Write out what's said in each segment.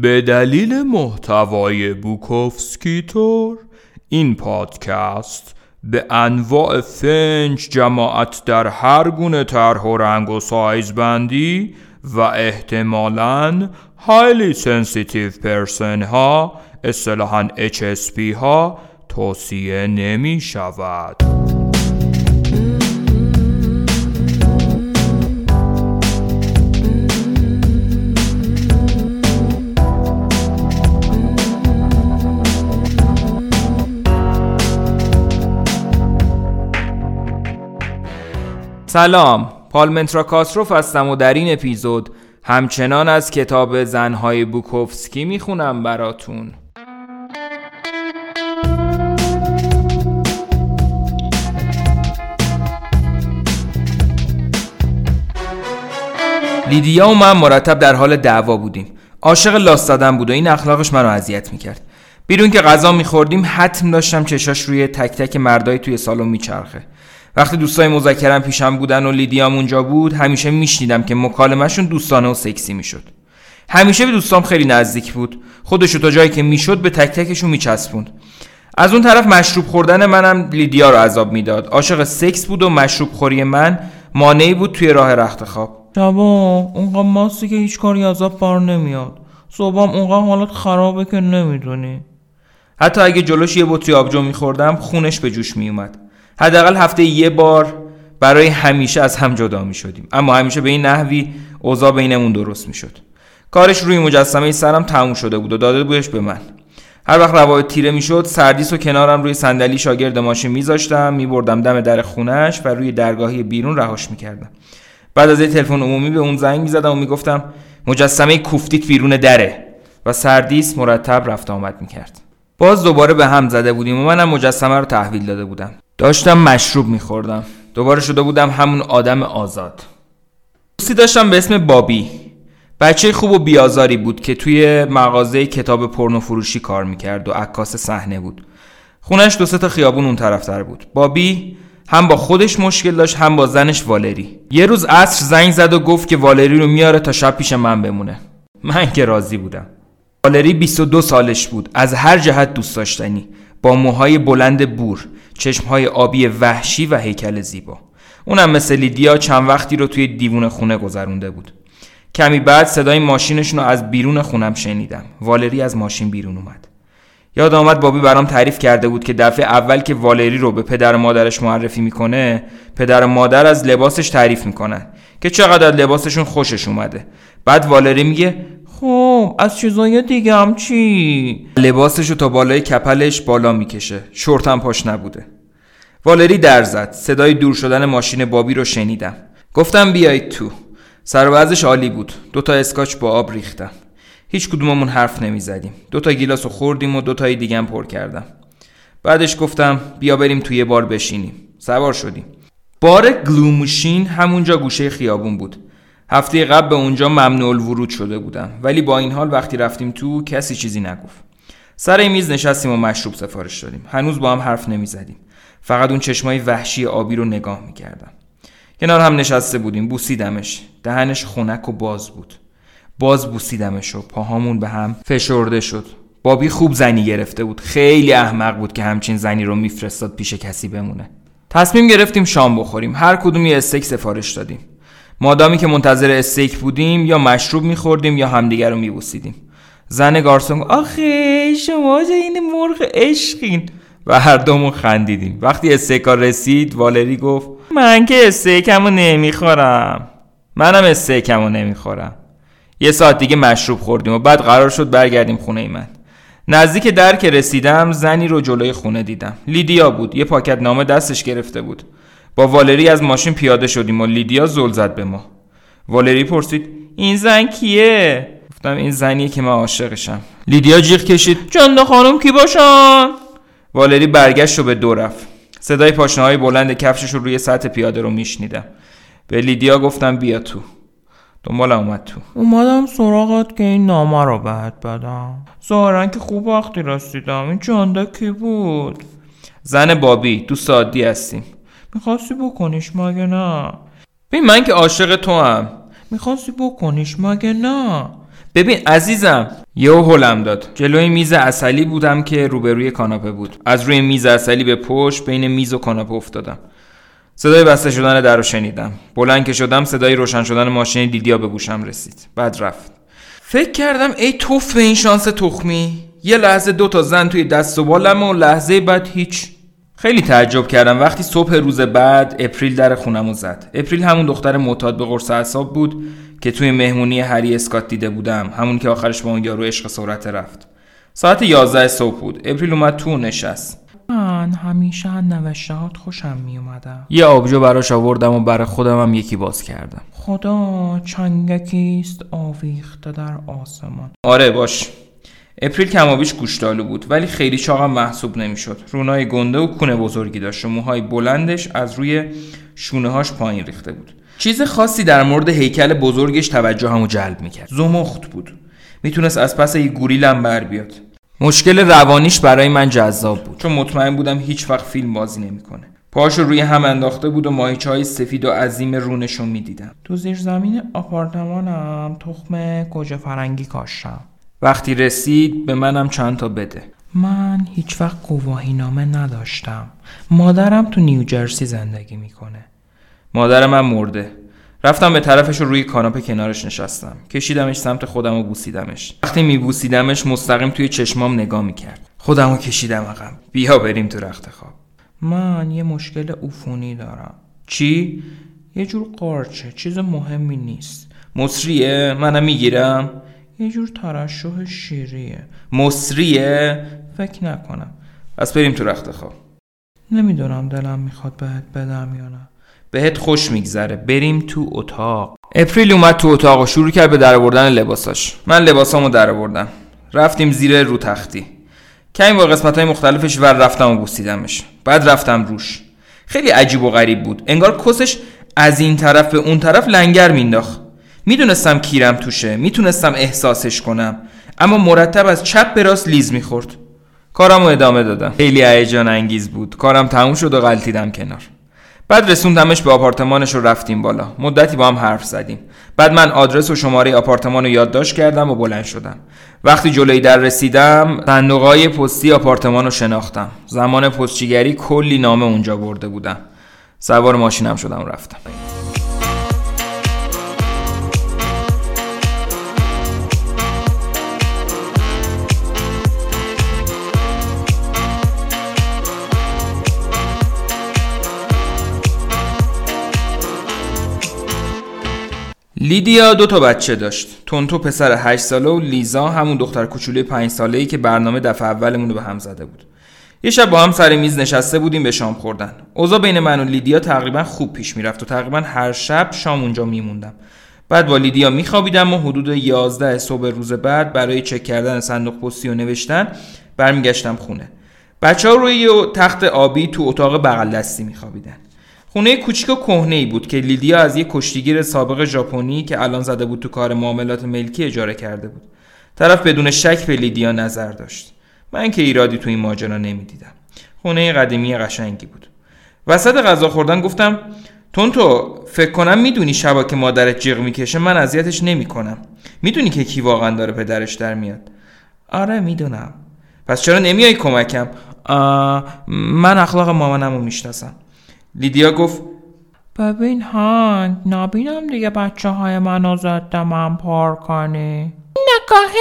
به دلیل محتوای بوکوفسکی تور این پادکست به انواع فنج جماعت در هر گونه طرح و رنگ و سایز بندی و احتمالاً highly sensitive person ها اصطلاحاً HSP ها توصیه نمی شود. سلام پالمنترا کاسروف هستم و در این اپیزود همچنان از کتاب زنهای بوکوفسکی می‌خونم براتون. لیدیا و من مرتب در حال دعوا بودیم. عاشق لاست دادن بود و این اخلاقش منو اذیت می‌کرد. بیرون که غذا میخوردیم حتم داشتم چشاش روی تک تک مردای توی سالن میچرخه. وقتی دوستای مذاکرم پیشم بودن و لیدیام اونجا بود همیشه میشنیدم که مکالمهشون دوستانه و سکسی می‌شد. همیشه به دوستام خیلی نزدیک بود. خودشو تا جایی که می‌شد به تک تکشون میچسبوند. از اون طرف مشروب خوردن منم لیدیا رو عذاب می‌داد. عاشق سکس بود و مشروب خوری من مانعی بود توی راه رخت خواب. شبا اونقدر ماستی که هیچ کاری عذاب بار نمیاد. صبحم اونقدر حالت خرابه که نمی‌دونی. حتی اگه جلوش یه بطری آبجو میخوردم خونش به جوش میومد حداقل هفته یه بار برای همیشه از هم جدا می شدیم اما همیشه به این نحوی اوضاع بینمون درست می شد کارش روی مجسمه سرم تموم شده بود و داده بودش به من. هر وقت روایت تیره می‌شد سردیس و کنارم روی صندلی شاگرد ماشین میذاشتم میبردم دم در خونش و روی درگاهی بیرون رهاش می‌کردم. بعد از یه تلفن عمومی به اون زنگ می‌زدم و می‌گفتم مجسمه کوفتیت بیرون دره. و سردیس مرتب رفت آمد می‌کرد. باز دوباره به هم زده بودیم و منم مجسمه رو تحویل داده بودم. داشتم مشروب میخوردم. دوباره شده بودم همون آدم آزاد. دوستی داشتم به اسم بابی. بچه خوب و بیازاری بود که توی مغازه کتاب پرنو فروشی کار می‌کرد و عکاس صحنه بود. خونش دو تا خیابون اون طرفتر بود. بابی هم با خودش مشکل داشت هم با زنش والری. یه روز عصر زنگ زد و گفت که والری رو میاره تا شب پیش من بمونه. من که راضی بودم. والری 22 سالش بود. از هر جهت دوست داشتنی. با موهای بلند بور چشمهای آبی وحشی و هیکل زیبا. اونم مثل لیدیا چند وقتی رو توی دیوون خونه گذرونده بود. کمی بعد صدای ماشینشون رو از بیرون خونم شنیدم. والری از ماشین بیرون اومد. یاد آمد بابی برام تعریف کرده بود که دفعه اول که والری رو به پدر و مادرش معرفی می‌کنه پدر و مادر از لباسش تعریف می‌کنن که چقدر لباسشون خوشش اومده. بعد والری میگه خب از چیزای دیگه هم چی؟ لباسشو تا بالای کپلش بالا می‌کشه. شورتم پاش نبوده. والری در زد. صدای دور شدن ماشین بابی رو شنیدم. گفتم بیایید تو. سر عالی بود. دوتا اسکاچ با آب ریختم. هیچ کدوممون حرف نمی‌زدیم. دوتا گیلاس رو خوردیم و دوتای دیگه پر کردم. بعدش گفتم بیا بریم توی بار بشینیم. سوار شدیم. بار گلوموشین همونجا گوشه خیابون بود. هفته قبل به اونجا ممنوع ورود شده بودم. ولی با این حال وقتی رفتیم تو کسی چیزی نگفت. سر میز نشستیم و مشروب سفارش دادیم. هنوز با هم حرف نمی‌زدیم. فقط اون چشمای وحشی آبی رو نگاه می‌کردم. کنار هم نشسته بودیم. بوسیدمش. دهنش خونک و باز بود. باز بوسیدمش و پاهامون به هم فشرده شد. بابی خوب زنی گرفته بود. خیلی احمق بود که همچین زنی رو میفرستاد پیش کسی بمونه. تصمیم گرفتیم شام بخوریم. هر کدوم یه استیک سفارش دادیم. مادامی که منتظر استیک بودیم یا مشروب میخوردیم یا همدیگر رو میبوسیدیم. زن گارسون آخه شما این مرغ عشقین. و هر دومون خندیدیم. وقتی استیکا رسید والری گفت من که استیکمو نمی‌خورم. منم استیکمو نمی‌خورم. یه ساعت دیگه مشروب خوردیم و بعد قرار شد برگردیم خونه من. نزدیک در که رسیدم زنی رو جلوی خونه دیدم. لیدیا بود. یه پاکت نامه دستش گرفته بود. با والری از ماشین پیاده شدیم و لیدیا زل زد به ما. والری پرسید این زن کیه؟ گفتم این زنیه که من عاشقشم. لیدیا جیغ کشید. جنده خانم کی باشن؟ والری برگشت و به دو رفت. صدای پاشنه های بلند کفشش رو روی سطح پیاده رو میشنیدم. به لیدیا گفتم بیا تو. دنبالم اومد تو. اومدم سراغت که این نامه رو بهت بدم. ظاهرا که خوب وقتی رسیدم. این جنده کی بود؟ زن بابی دوست عادی هستیم. می‌خواستی بکنیش مگه نه؟ ببین من که عاشق تو هم می‌خواستی بکنیش مگه نه؟ ببین عزیزم یهو هلم داد. جلوی میز اصلی بودم که روبروی کاناپه بود. از روی میز اصلی به پشت بین میز و کاناپه افتادم. صدای بسته شدن در رو شنیدم. بلند که شدم صدای روشن شدن ماشین دیدیا به گوشم رسید. بعد رفت. فکر کردم ای توف به این شانس تخمی. یه لحظه دو تا زن توی دست و بالم و لحظه بعد هیچ خیلی تعجب کردم. وقتی صبح روز بعد اپریل در خونمو زد. اپریل همون دختر معتاد به قرص اعصاب بود که توی مهمونی هری اسکات دیده بودم. همون که آخرش با اون یارو عشق سرعت رفت. ساعت 11 صبح بود. اپریل اومد تو نشست. من همیشه از نوشتهات خوشم می اومده یه آبجو براش آوردم و برای خودم هم یکی باز کردم. خدا چنگکیست آویخته در آسمان. آره باش. اپریل کمابیش گوشتالو بود ولی خیلی چاقم محسوب نمی‌شد. رونای گنده و کونه بزرگی داشت و موهای بلندش از روی شونه هاش پایین ریخته بود. چیز خاصی در مورد هیکل بزرگش توجه همو جلب می‌کرد. زمخت بود. می‌تونست از پس یه گوریلم بر بیاد. مشکل روانیش برای من جذاب بود. چون مطمئن بودم هیچ وقت فیلم بازی نمی‌کنه. پاشو روی هم انداخته بود و ماهیچه های سفید و عظیم رونشو می‌دیدم. تو زیر زمین آپارتمانم تخم گوجه فرنگی کاشتم. وقتی رسید به منم چند تا بده. من هیچ وقت گواهی نامه نداشتم. مادرم تو نیوجرسی زندگی می‌کنه. مادر من مرده. رفتم به طرفش و روی کاناپه کنارش نشستم. کشیدمش سمت خودم و بوسیدمش. وقتی میبوسیدمش مستقیم توی چشمام نگاه می‌کرد. خودم رو کشیدم عقب. بیا بریم تو رخت خواب. من یه مشکل عفونی دارم. چی؟ یه جور قارچه. چیز مهمی نیست. مصریه؟ منم می‌گیرم؟ یه جور ترشح شیریه. مصریه؟ فکر نکنم. پس بریم تو رخت خواب. نمی‌دونم دلم می‌خواد بهت بدم یا نه. بهت خوش میگذره. بریم تو اتاق. اپریل اومد تو اتاق و شروع کرد به درآوردن لباساش. من لباسامو درآوردم رفتیم زیر رو تختی. کمی با قسمت های مختلفش ور رفتم و بوسیدمش. بعد رفتم روش. خیلی عجیب و غریب بود. انگار کسش از این طرف به اون طرف لنگر مینداخت می‌دونستم کیرم توشه می‌تونستم احساسش کنم اما مرتب از چپ به راست لیز می‌خورد. کارم رو ادامه دادم. خیلی هیجان انگیز بود. کارم تموم شد و غلطیدم کنار. بعد رسوندمش به آپارتمانش رو رفتیم بالا. مدتی با هم حرف زدیم. بعد من آدرس و شماره آپارتمان رو یادداشت کردم و بلند شدم. وقتی جلوی در رسیدم صندوقهای پستی آپارتمان رو شناختم. زمان پستچیگری کلی نامه اونجا برده بودم سوار ماشینم شدم و رفتم. لیدیا دو تا بچه داشت. تونتو پسر 8 ساله و لیزا همون دختر کوچولوی 5 ساله ای که برنامه دفعه اولمون رو به هم زده بود. یه شب با هم سر میز نشسته بودیم به شام خوردن. اوضاع بین من و لیدیا تقریبا خوب پیش می‌رفت و تقریبا هر شب شام اونجا میموندم. بعد با لیدیا میخوابیدم و حدود 11 صبح روز بعد برای چک کردن صندوق پستی و نوشتن برمیگشتم خونه. بچه ها روی تخت آبی تو اتاق بغل دستی میخوابیدن. خونه کوچیک و کهنه ای بود که لیدیا از یک کشتیگیر سابق ژاپنی که الان زده بود تو کار معاملات ملکی اجاره کرده بود. طرف بدون شک به لیدیا نظر داشت. من که ایرادی تو این ماجرا نمی‌دیدم. خونه قدیمی قشنگی بود. وسط غذا خوردن گفتم تونتو فکر کنم می‌دونی شبا که مادرت جیغ می‌کشه من اذیتش نمی‌کنم. می‌دونی که کی واقعا داره پدرش در میاد. آره می‌دونم. پس چرا نمیای کمکم؟ من اخلاق مامانم رو می‌شناسم. لیدیا گفت ببین هنک نبینم دیگه بچه های منو ضد من پر کنی نگاه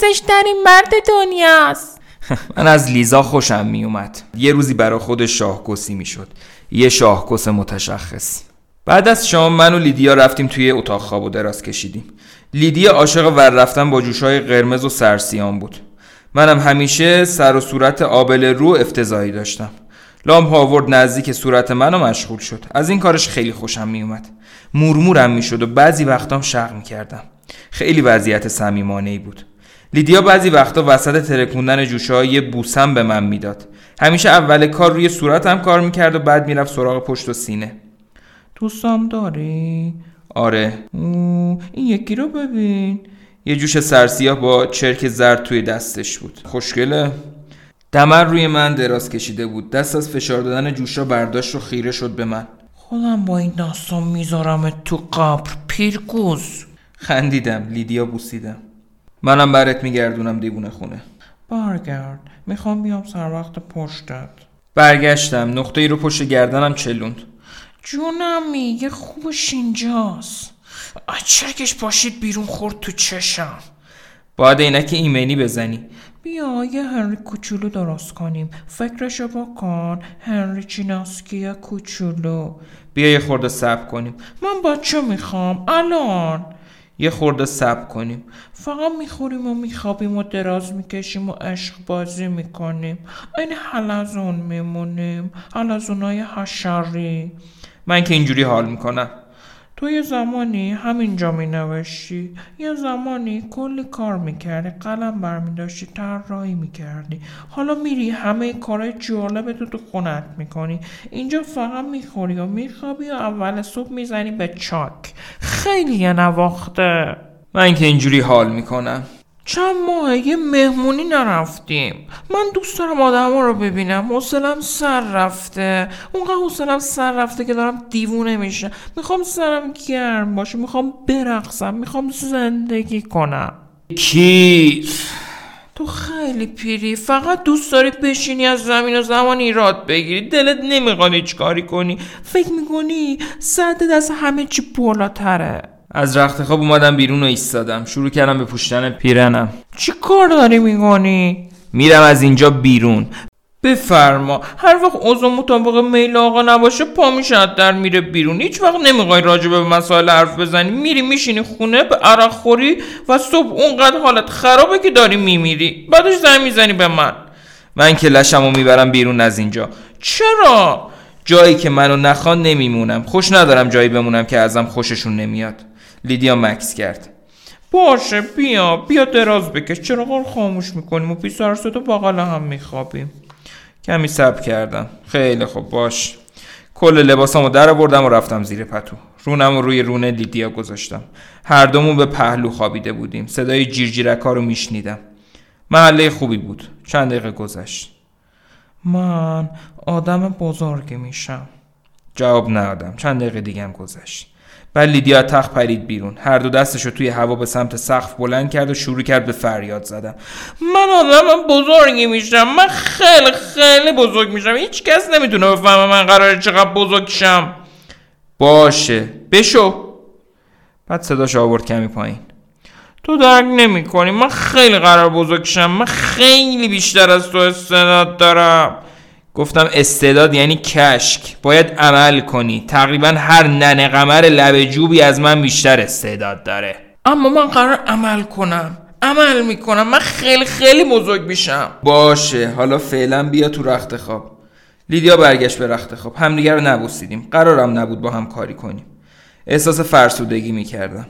زشت‌ترین مرد دنیاست. من از لیزا خوشم میومد. یه روزی برا خودش شاهکسی می‌شد. یه شاهکس متشخص. بعد از شام من و لیدیا رفتیم توی اتاق خواب و دراز کشیدیم. لیدیا عاشق ور رفتن با جوشای قرمز و سرسیاه من بود. منم همیشه سر و صورت آبل رو افتضاحی داشتم. لامپ آورد نزدیک صورت منو مشغول شد. از این کارش خیلی خوشم میومد. مورمورم می‌شد و بعضی وقتام شق می‌کردم. خیلی وضعیت صمیمانه ای بود. لیدیا بعضی وقتا وسط ترکوندن جوشه یه بوسم به من می‌داد. همیشه اول کار روی صورتم کار می‌کرد و بعد می‌رفت سراغ پشت و سینه. دوستم داری؟ آره. این یکی رو ببین. یه جوش سرسیاه با چرک زرد توی دستش بود. خوشگله. دمر روی من دراز کشیده بود. دست از فشار دادن جوشا برداشت و خیره شد به من. خودم با این داستان می‌ذارم تو قبر پیرگوز خندیدم. لیدیا بوسیدم. منم برات میگردونم دیوونه خونه. برگرد می‌خوام بیام سر وقت پشتت. برگشتم. نقطه ای رو پشت گردنم چلوند. جونم میگه خوبش اینجاست. چرکش پاشید بیرون خورد تو چشم. باید عینک ایمنی بزنی. بیا یه هنری کوچولو درست کنیم. فکرشو بکن. هنری چیناسکی کوچولو. بیا یه خورده سب کنیم. من بچه می‌خوام؟ الان. یه خورده سب کنیم. فقط می‌خوریم و میخوابیم و دراز می‌کشیم و عشق بازی می‌کنیم. این حلزون میمونیم. حلزونای حشری. من که اینجوری حال می‌کنم. تو یه زمانی همینجا می نوشتی یه زمانی کلی کار می‌کردی قلم برمیداشتی طراحی می‌کردی. حالا میری همه کارهای جالب تو تو خونت می‌کنی. اینجا فقط می‌خوری و میخوابی و اول صبح می‌زنی به چاک. خیلی نواخته. من که اینجوری حال می‌کنم. چند ماه یه مهمونی نرفتیم. من دوست دارم آدم رو ببینم. حوصلم سر رفته. اونقدر حوصلم سر رفته که دارم دیوونه میشه. می‌خوام سرم گرم باشه. می‌خوام برقصم. می‌خوام زندگی کنم. کی؟ تو خیلی پیری. فقط دوست داری بشینی از زمین و زمان ایراد بگیری. دلت نمی‌خواد هیچ کاری کنی. فکر می‌کنی سرتت از همه چی بالاتره. از رخت خواب اومدم بیرون و ایستادم. شروع کردم به پوشتن پیرنم. چی کار داری می‌کنی؟ میرم از اینجا بیرون. بفرما. هر وقت اوضاع مطابق میل آقا نباشه پا میشه در میره بیرون. هیچ وقت نمی‌خوای راجع به مسائل حرف بزنی. میری میشینی خونه به عرق خوری و صبح اونقدر حالت خرابه که داری میمیری. بعدش زنگ می‌زنی به من. من که لشمو می‌برم بیرون از اینجا. چرا؟ جایی که منو نخوان نمیمونم. خوش ندارم جایی بمونم که ازم خوششون نمیاد. لیدیا مکس کرد. باشه بیا بیا دراز بکش. چرا رو خاموش می‌کنیم و پیسار تو بغل هم میخوابیم؟ کمی سب کردم. خیلی خوب باش. کل لباسامو در آوردم و رفتم زیر پتو. رونم رو روی رونه لیدیا گذاشتم. هر دومون به پهلو خوابیده بودیم. صدای جیرجیرکا رو میشنیدم. محله خوبی بود. چند دقیقه گذشت. من آدم بزرگی میشم. جواب ندادم. چند دقیقه دیگه هم گذشت. بعد لیدیا تخت پرید بیرون. هر دو دستشو توی هوا به سمت سقف بلند کرد و شروع کرد به فریاد زدن. من آدم بزرگی میشم. من خیلی خیلی بزرگ میشم. هیچ کس نمی‌تونه بفهمه من قراره چقدر بزرگ شم. باشه. بشو. بعد صداش آورد کمی پایین. تو درک نمی کنی من خیلی قرار بزرگ شم. من خیلی بیشتر از تو استعداد دارم. گفتم استعداد یعنی کشک. باید عمل کنی. تقریبا هر ننه قمر لب جوبی از من بیشتر استعداد داره. اما من قرار عمل کنم. عمل می‌کنم. من خیلی خیلی بزرگ میشم. باشه. حالا فعلا بیا تو رخت خواب. لیدیا برگشت به رخت خواب. همدیگه رو نبوسیدیم. قرارم نبود با هم کاری کنیم. احساس فرسودگی می‌کردم.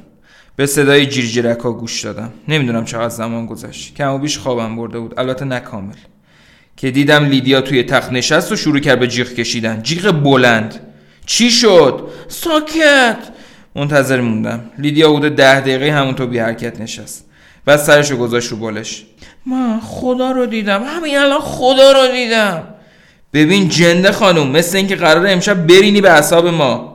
به صدای جیرجیرکا گوش دادم. نمی‌دونم چقدر زمان گذشت. کم و بیش خوابم برده بود. البته نکامل که دیدم لیدیا توی تخت نشست و شروع کرد به جیغ کشیدن. جیغ بلند. چی شد؟ ساکت. منتظر موندم. لیدیا حدود ده دقیقه همونطور بی حرکت نشست بعد سرشو گذاشت رو بالش. من خدا رو دیدم. همین الان خدا رو دیدم. ببین جنده خانم مثل اینکه قرار امشب برینی به اعصاب ما.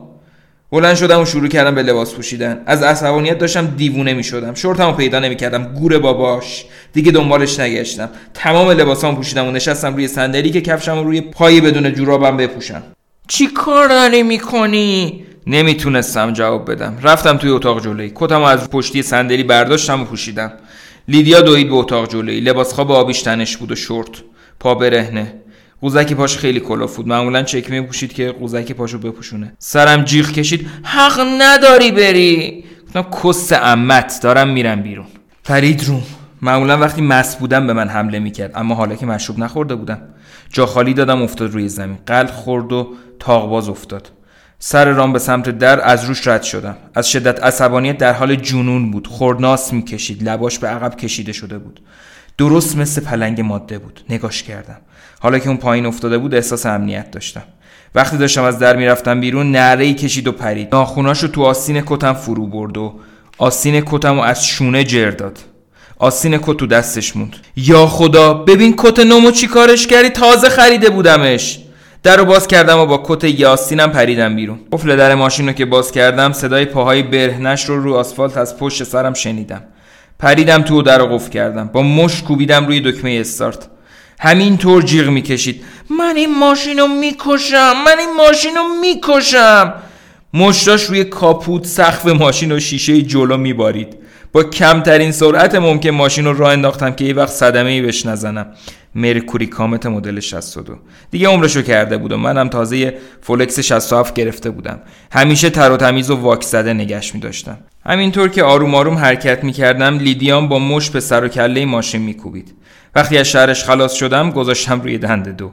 بلند شدم و شروع کردم به لباس پوشیدن. از عصبانیت داشتم دیوونه می شدم. شورتمو پیدا نمی کردم. گور باباش. دیگه دنبالش نگشتم. تمام لباسامو پوشیدم و نشستم روی صندلی که کفشمو روی پای بدون جورابم بپوشم. چی کار داری می‌کنی؟ نمی‌تونستم جواب بدم. رفتم توی اتاق جلویی کتمو از پشتی صندلی برداشتم و پوشیدم. لیدیا دوید به اتاق جلویی لباس خواب آبیش تنش بود و شورت. پا برهنه. قوزک پاش خیلی کلفت بود. معمولا چکمه پوشید که قوزک پاشو بپوشونه. سرم جیغ کشید. حق نداری بری. گفتم کس عمت دارم میرم بیرون. فرید روم معمولا وقتی مس بودم به من حمله می‌کرد. اما حالا که مشروب نخورده بودم. جا خالی دادم افتاد روی زمین. قلب خورد و تاغباز افتاد. سر رام به سمت در از روش رد شدم. از شدت عصبانیت در حال جنون بود. خورناس می‌کشید. لباش به عقب کشیده شده بود. درست مثل پلنگ ماده بود. نگاش کردم. حالا که اون پایین افتاده بود احساس امنیت داشتم. وقتی داشتم از در می‌رفتم بیرون نعره ای کشید و پرید. ناخوناشو تو آستین کتم فرو برد و آستین کتم و از شونه جر داد. آستین کت تو دستش موند. یا خدا ببین کت نومو چی کارش کردی؟ تازه خریده بودمش. در رو باز کردم و با کت یه آستینم پریدم بیرون. قفل در ماشین رو که باز کردم صدای پاهای برهنش رو رو آسفالت از پشت سرم شنیدم. پریدم تو و در قفل کردم. با مش کوبیدم روی دکمه استارت. همینطور جیغ می‌کشید. من این ماشینو می‌کشم من این ماشینو می‌کشم. مشتاش روی کاپوت سقف ماشین و شیشه جلو میبارید. با کمترین سرعت ممکن ماشین رو راه انداختم که یه وقت صدمه ای بهش نزنم. مرکوری کامت مدل 62 دیگه عمرشو کرده بودم منم تازه فولکس 67 گرفته بودم. همیشه تر و تمیز و واک زده نگش می داشتم همینطور که آروم آروم حرکت می کردم لیدیان با مش به سر و کله ماشین می کوبید وقتی از شهرش خلاص شدم گذاشتم روی دنده دو.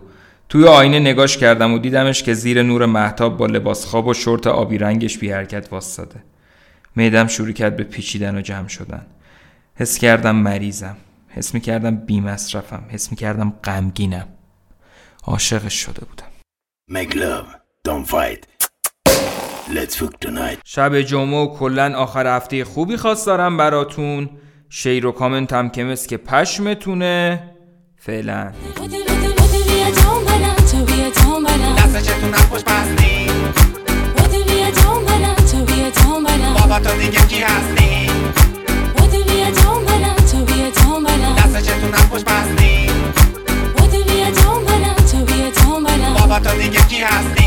توی آینه نگاش کردم و دیدمش که زیر نور محتاب با لباس خواب و شورت آبی رنگش بی حرکت واسطه. میدم شروع کرد به پیچیدن و جمع شدن. حس کردم مریضم. حس می کردم بی مصرفم حس می کردم غمگینم. عاشقش شده بودم. Make love, don't fight. Let's fuck tonight. شب جمعه و کلا آخر هفته خوبی خواست دارم براتون. شیر و کامنت هم که مثل که پشمتونه. فعلا. بده بده بده بیا دنبالم bota ligado que de